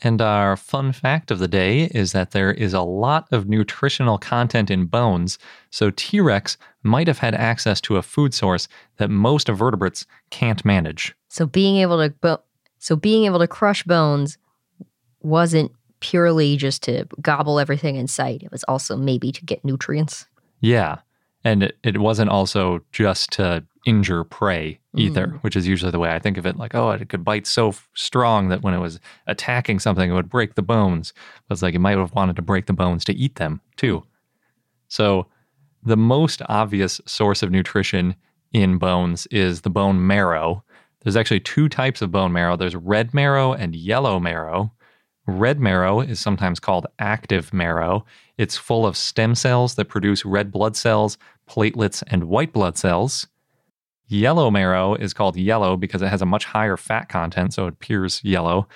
And our fun fact of the day is that there is a lot of nutritional content in bones, so T Rex might have had access to a food source that most vertebrates can't manage. So being able to bo- so being able to crush bones wasn't purely just to gobble everything in sight. It was also maybe to get nutrients. Yeah. And it, it wasn't also just to injure prey either, mm. which is usually the way I think of it. Like, oh, it could bite so f- strong that when it was attacking something, it would break the bones. But it's like it might have wanted to break the bones to eat them too. So the most obvious source of nutrition in bones is the bone marrow. There's actually two types of bone marrow there's red marrow and yellow marrow. Red marrow is sometimes called active marrow. It's full of stem cells that produce red blood cells, platelets, and white blood cells. Yellow marrow is called yellow because it has a much higher fat content, so it appears yellow.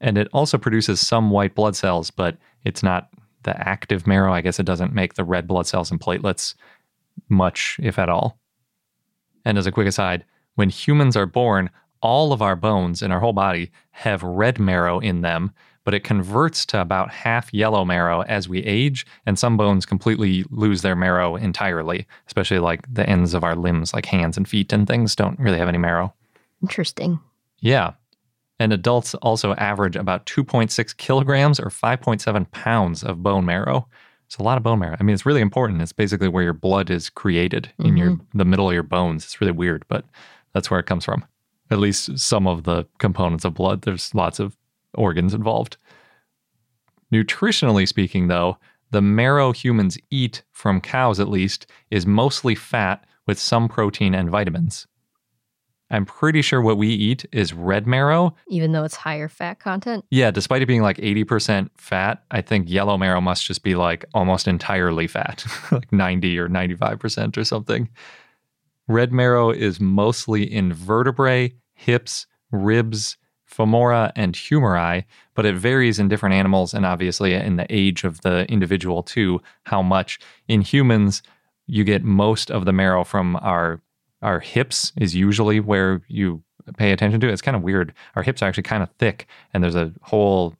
And it also produces some white blood cells, but it's not the active marrow. I guess it doesn't make the red blood cells and platelets much, if at all. And as a quick aside, when humans are born, all of our bones in our whole body have red marrow in them, but it converts to about half yellow marrow as we age, and some bones completely lose their marrow entirely, especially like the ends of our limbs, like hands and feet and things, don't really have any marrow. Interesting. Yeah. And adults also average about 2.6 kilograms or 5.7 pounds of bone marrow. It's a lot of bone marrow. I mean, it's really important. It's basically where your blood is created in your mm-hmm. the middle of your bones. It's really weird, but that's where it comes from. At least some of the components of blood. There's lots of organs involved. Nutritionally speaking, though, the marrow humans eat from cows, at least, is mostly fat with some protein and vitamins. I'm pretty sure what we eat is red marrow. Even though it's higher fat content. Yeah, despite it being like 80% fat, I think yellow marrow must just be like almost entirely fat, [laughs] like 90 or 95% or something. Red marrow is mostly in vertebrae, hips, ribs, femora, and humeri, but it varies in different animals and obviously in the age of the individual too, how much. In humans, you get most of the marrow from our our hips is usually where you pay attention to. It's kind of weird. Our hips are actually kind of thick and there's a whole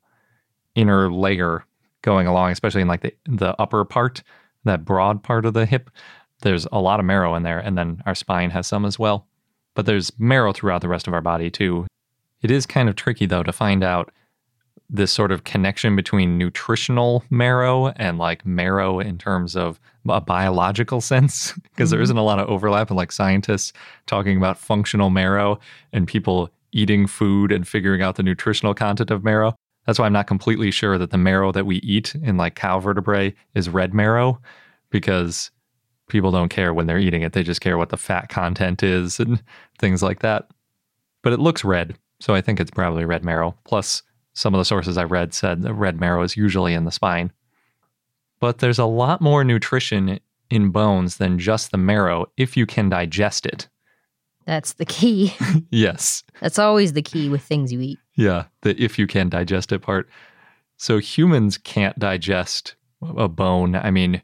inner layer going along, especially in like the the upper part, that broad part of the hip. There's a lot of marrow in there and then our spine has some as well. But there's marrow throughout the rest of our body too. It is kind of tricky though to find out this sort of connection between nutritional marrow and like marrow in terms of a biological sense [laughs] because there mm-hmm. isn't a lot of overlap and like scientists talking about functional marrow and people eating food and figuring out the nutritional content of marrow. That's why i'm not completely sure that the marrow that we eat in like cow vertebrae is red marrow because people don't care when they're eating it. They just care what the fat content is and things like that. But it looks red so i think it's probably red marrow plus some of the sources I read said that red marrow is usually in the spine. But there's a lot more nutrition in bones than just the marrow if you can digest it. That's the key. [laughs] yes. That's always the key with things you eat. Yeah, the if you can digest it part. So humans can't digest a bone. I mean,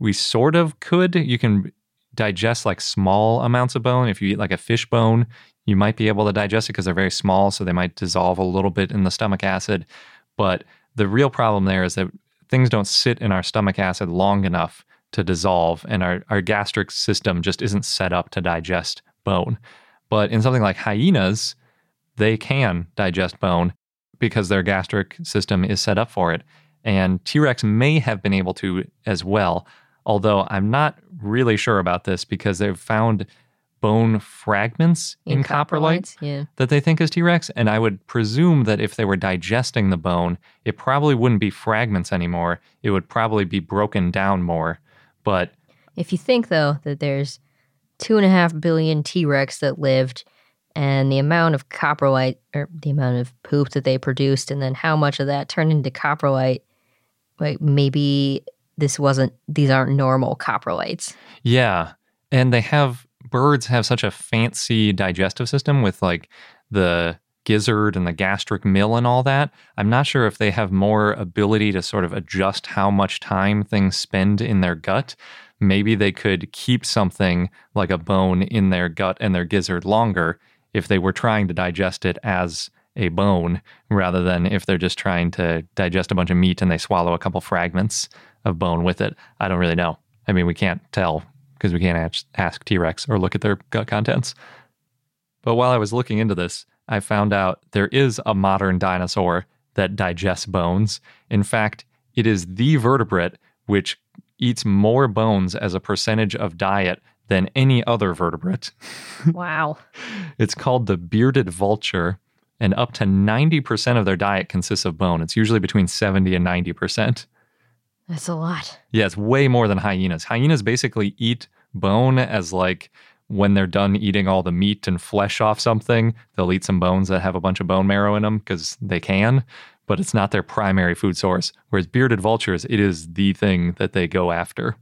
we sort of could. You can digest like small amounts of bone. If you eat like a fish bone, you might be able to digest it because they're very small, so they might dissolve a little bit in the stomach acid. But the real problem there is that things don't sit in our stomach acid long enough to dissolve, and our, our gastric system just isn't set up to digest bone. But in something like hyenas, they can digest bone because their gastric system is set up for it. And T Rex may have been able to as well, although I'm not really sure about this because they've found bone fragments in, In coprolite yeah. that they think is T Rex. And I would presume that if they were digesting the bone, it probably wouldn't be fragments anymore. It would probably be broken down more. But If you think though that there's two and a half billion T Rex that lived, and the amount of coprolite or the amount of poop that they produced, and then how much of that turned into coprolite, like maybe this wasn't these aren't normal coprolites. yeah, and they have birds have such a fancy digestive system with like the gizzard and the gastric mill and all that. I'm not sure if they have more ability to sort of adjust how much time things spend in their gut. Maybe they could keep something like a bone in their gut and their gizzard longer if they were trying to digest it as a bone rather than if they're just trying to digest a bunch of meat and they swallow a couple fragments of bone with it. I don't really know. I mean, we can't tell because we can't ask, ask T Rex or look at their gut contents. But while I was looking into this, I found out there is a modern dinosaur that digests bones. In fact, it is the vertebrate which eats more bones as a percentage of diet than any other vertebrate. [laughs] Wow. It's called the bearded vulture, and up to 90% of their diet consists of bone. It's usually between 70 and 90%. That's a lot. Yeah, it's way more than hyenas. Hyenas basically eat bone as like when they're done eating all the meat and flesh off something, they'll eat some bones that have a bunch of bone marrow in them because they can, but it's not their primary food source. Whereas bearded vultures, it is the thing that they go after.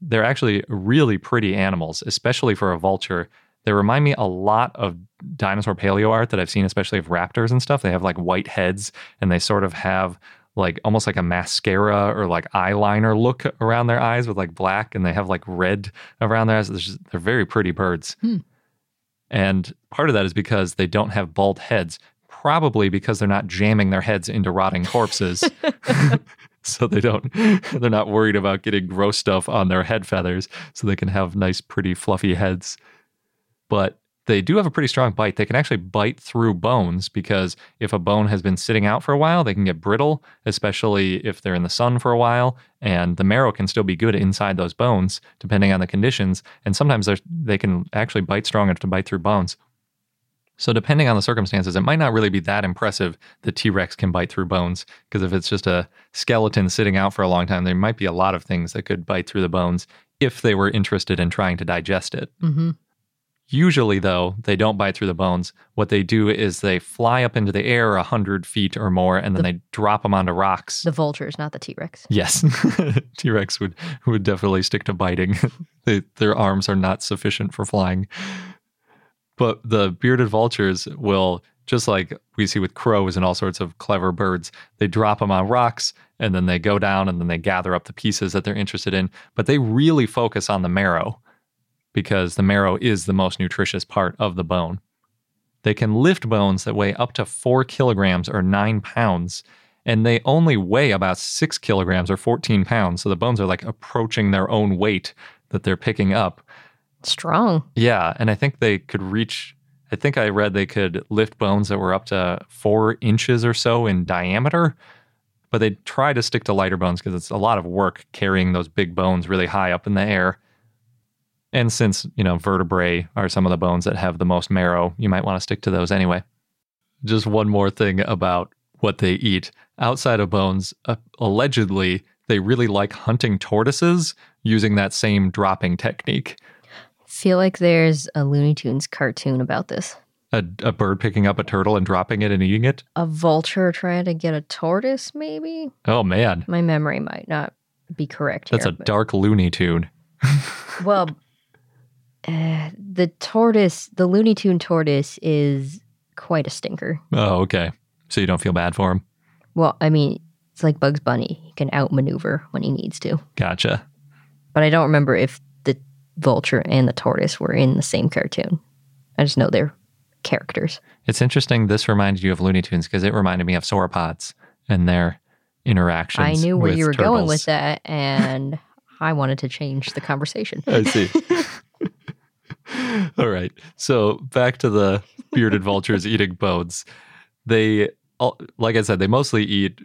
They're actually really pretty animals, especially for a vulture. They remind me a lot of dinosaur paleo art that I've seen, especially of raptors and stuff. They have like white heads and they sort of have like almost like a mascara or like eyeliner look around their eyes with like black and they have like red around their eyes. They're, just, they're very pretty birds. Hmm. And part of that is because they don't have bald heads, probably because they're not jamming their heads into rotting corpses. [laughs] [laughs] so they don't they're not worried about getting gross stuff on their head feathers so they can have nice pretty fluffy heads. But they do have a pretty strong bite. They can actually bite through bones because if a bone has been sitting out for a while, they can get brittle, especially if they're in the sun for a while. And the marrow can still be good inside those bones, depending on the conditions. And sometimes they're- can actually bite strong enough to bite through bones. So, depending on the circumstances, it might not really be that impressive that T Rex can bite through bones. Because if it's just a skeleton sitting out for a long time, there might be a lot of things that could bite through the bones if they were interested in trying to digest it. Mm-hmm. Usually, though, they don't bite through the bones. What they do is they fly up into the air a hundred feet or more, and then they drop them onto rocks. The vultures, not the T Rex. yes, [laughs] T Rex would would definitely stick to biting. [laughs] they, their arms are not sufficient for flying. But the bearded vultures will, just like we see with crows and all sorts of clever birds, they drop them on rocks and then they go down and then they gather up the pieces that they're interested in. But they really focus on the marrow because the marrow is the most nutritious part of the bone. They can lift bones that weigh up to four kilograms or nine pounds, and they only weigh about six kilograms or 14 pounds. So the bones are like approaching their own weight that they're picking up. Strong. Yeah, and I think they could reach. I think I read they could lift bones that were up to four inches or so in diameter, but they try to stick to lighter bones because it's a lot of work carrying those big bones really high up in the air. And since, you know, vertebrae are some of the bones that have the most marrow, you might want to stick to those anyway. Just one more thing about what they eat. Outside of bones, uh, allegedly, they really like hunting tortoises using that same dropping technique. Feel like there's a Looney Tunes cartoon about this. A, a bird picking up a turtle and dropping it and eating it? A vulture trying to get a tortoise, maybe? Oh, man. My memory might not be correct That's here. a but- dark Looney Tune. [laughs] Well, uh, the tortoise, the Looney Tune tortoise is quite a stinker. Oh, okay. So you don't feel bad for him? Well, I mean, it's like Bugs Bunny. He can outmaneuver when he needs to. Gotcha. But I don't remember if the vulture and the tortoise were in the same cartoon. I just know they're characters. It's interesting. This reminded you of Looney Tunes because it reminded me of sauropods and their interactions. I knew where you were going with that, and [laughs] I wanted to change the conversation. I see. [laughs] [laughs] All right. So back to the bearded vultures eating bones. They, like I said, they mostly eat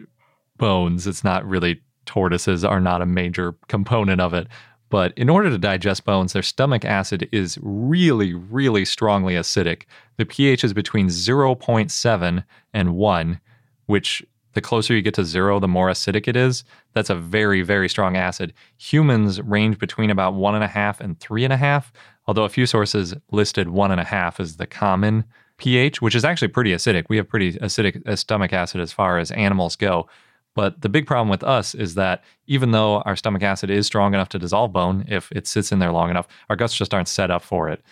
bones. It's not really tortoises are not a major component of it. But in order to digest bones, their stomach acid is really, really strongly acidic. The pH is between 0.7 and 1, which the closer you get to zero, the more acidic it is. That's a very, very strong acid. Humans range between about one and a half and three and a half, although a few sources listed one and a half as the common pH, which is actually pretty acidic. We have pretty acidic uh, stomach acid as far as animals go. But the big problem with us is that even though our stomach acid is strong enough to dissolve bone, if it sits in there long enough, our guts just aren't set up for it.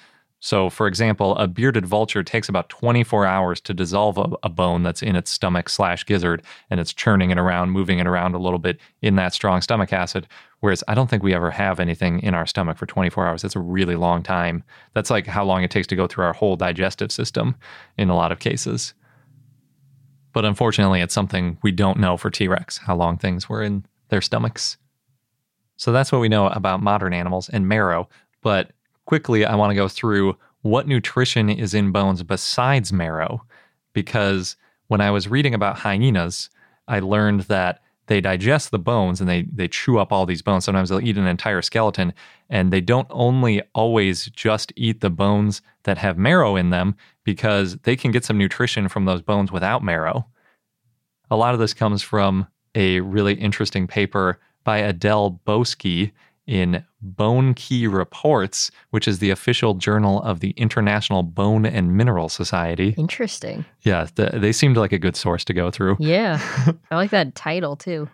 So, for example, a bearded vulture takes about 24 hours to dissolve a, a bone that's in its stomach slash gizzard, and it's churning it around, moving it around a little bit in that strong stomach acid. Whereas I don't think we ever have anything in our stomach for 24 hours. That's a really long time. That's like how long it takes to go through our whole digestive system in a lot of cases. But unfortunately, it's something we don't know for T Rex, how long things were in their stomachs. So that's what we know about modern animals and marrow. But quickly, I want to go through what nutrition is in bones besides marrow. Because when I was reading about hyenas, I learned that they digest the bones and they, they chew up all these bones. Sometimes they'll eat an entire skeleton, and they don't only always just eat the bones that have marrow in them because they can get some nutrition from those bones without marrow. A lot of this comes from a really interesting paper by Adele Boskey in Bone Key Reports, which is the official journal of the International Bone and Mineral Society. Interesting. Yeah, th- they seemed like a good source to go through. Yeah. [laughs] I like that title too.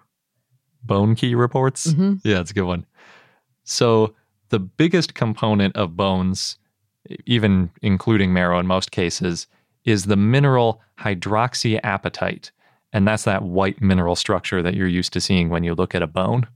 Bone Key Reports? Mhm. Yeah, it's a good one. So, the biggest component of bones, even including marrow in most cases, is the mineral hydroxyapatite. And that's that white mineral structure that you're used to seeing when you look at a bone.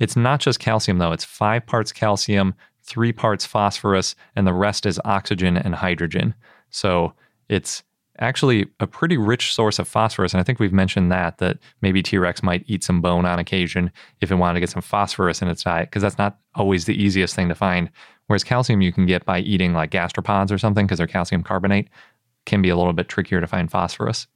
It's not just calcium, though. It's five parts calcium, three parts phosphorus, and the rest is oxygen and hydrogen. So it's actually a pretty rich source of phosphorus. And I think we've mentioned that, that maybe T Rex might eat some bone on occasion if it wanted to get some phosphorus in its diet, because that's not always the easiest thing to find. Whereas calcium you can get by eating like gastropods or something, because they're calcium carbonate, can be a little bit trickier to find phosphorus.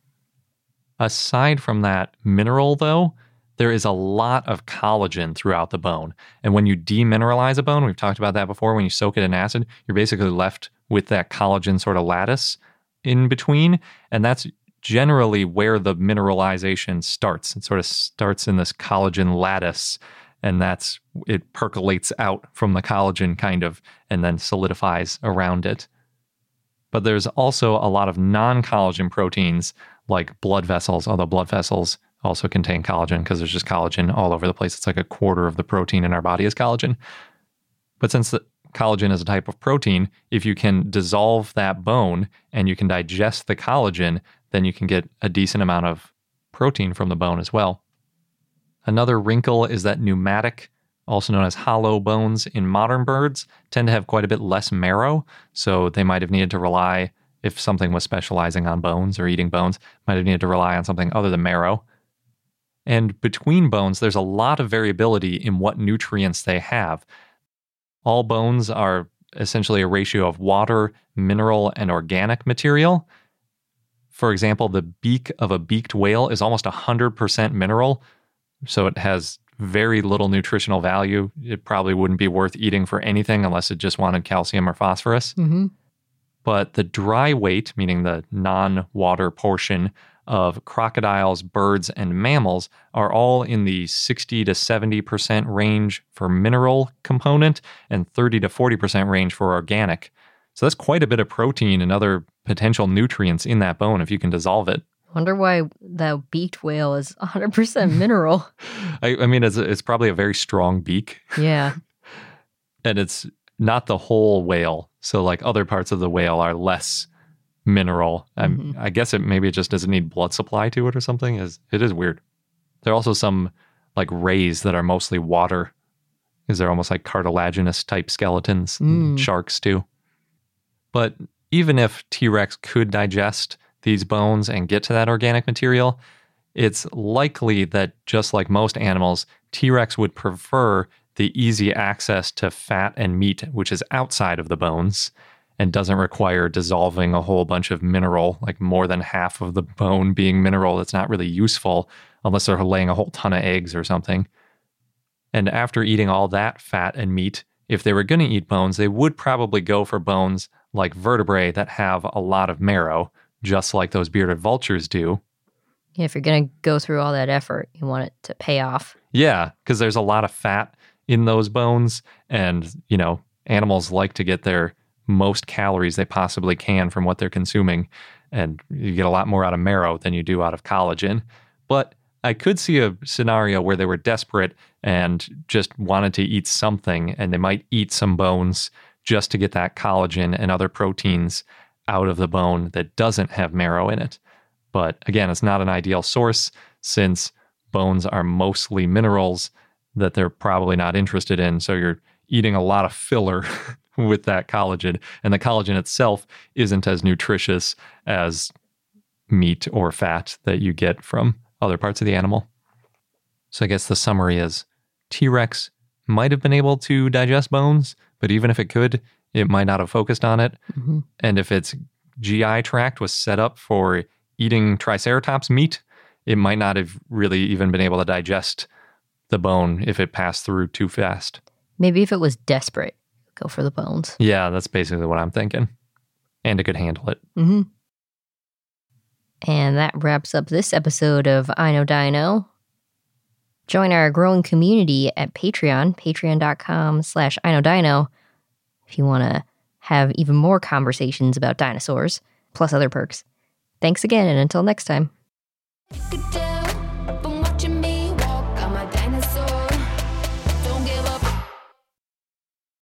Aside from that mineral, though, there is a lot of collagen throughout the bone. And when you demineralize a bone, we've talked about that before, when you soak it in acid, you're basically left with that collagen sort of lattice in between. And that's generally where the mineralization starts. It sort of starts in this collagen lattice, and that's it percolates out from the collagen kind of and then solidifies around it. But there's also a lot of non collagen proteins like blood vessels, although blood vessels also contain collagen because there's just collagen all over the place. It's like a quarter of the protein in our body is collagen. But since the collagen is a type of protein, if you can dissolve that bone and you can digest the collagen, then you can get a decent amount of protein from the bone as well. Another wrinkle is that pneumatic, also known as hollow bones in modern birds, tend to have quite a bit less marrow. So they might have needed to rely, if something was specializing on bones or eating bones, might have needed to rely on something other than marrow. And between bones, there's a lot of variability in what nutrients they have. All bones are essentially a ratio of water, mineral, and organic material. For example, the beak of a beaked whale is almost 100% mineral, so it has very little nutritional value. It probably wouldn't be worth eating for anything unless it just wanted calcium or phosphorus. Mm-hmm. But the dry weight, meaning the non water portion of crocodiles, birds, and mammals, are all in the 60 to 70% range for mineral component and 30 to 40% range for organic. So that's quite a bit of protein and other potential nutrients in that bone if you can dissolve it. Wonder why the beaked whale is 100% mineral. [laughs] I, I mean, it's, it's probably a very strong beak, yeah. [laughs] and it's not the whole whale. So, like other parts of the whale are less mineral. I'm- I guess it maybe it just doesn't need blood supply to it or something. Is it is weird. There are also some like rays that are mostly water. Is they're almost like cartilaginous type skeletons, Mm. sharks too. But even if T Rex could digest these bones and get to that organic material, it's likely that just like most animals, T Rex would prefer the easy access to fat and meat, which is outside of the bones and doesn't require dissolving a whole bunch of mineral, like more than half of the bone being mineral that's not really useful unless they're laying a whole ton of eggs or something. And after eating all that fat and meat, if they were going to eat bones, they would probably go for bones like vertebrae that have a lot of marrow, just like those bearded vultures do. Yeah, if you're going to go through all that effort, you want it to pay off. Yeah, because there's a lot of fat in those bones, and you know, animals like to get their most calories they possibly can from what they're consuming, and you get a lot more out of marrow than you do out of collagen. But I could see a scenario where they were desperate and just wanted to eat something, and they might eat some bones just to get that collagen and other proteins out of the bone that doesn't have marrow in it. But again, it's not an ideal source since bones are mostly minerals that they're probably not interested in. So you're eating a lot of filler [laughs] with that collagen. And the collagen itself isn't as nutritious as meat or fat that you get from other parts of the animal. So I guess the summary is T Rex might have been able to digest bones, but even if it could, it might not have focused on it. hmm And if its GI tract was set up for eating Triceratops meat, it might not have really even been able to digest the bone if it passed through too fast. Maybe if it was desperate, go for the bones. Yeah, that's basically what I'm thinking. And it could handle it. Mm-hmm. And that wraps up this episode of I Know Dino. Join our growing community at Patreon, patreon.com slash iknowdino, if you want to have even more conversations about dinosaurs, plus other perks. Thanks again, and until next time. Good day.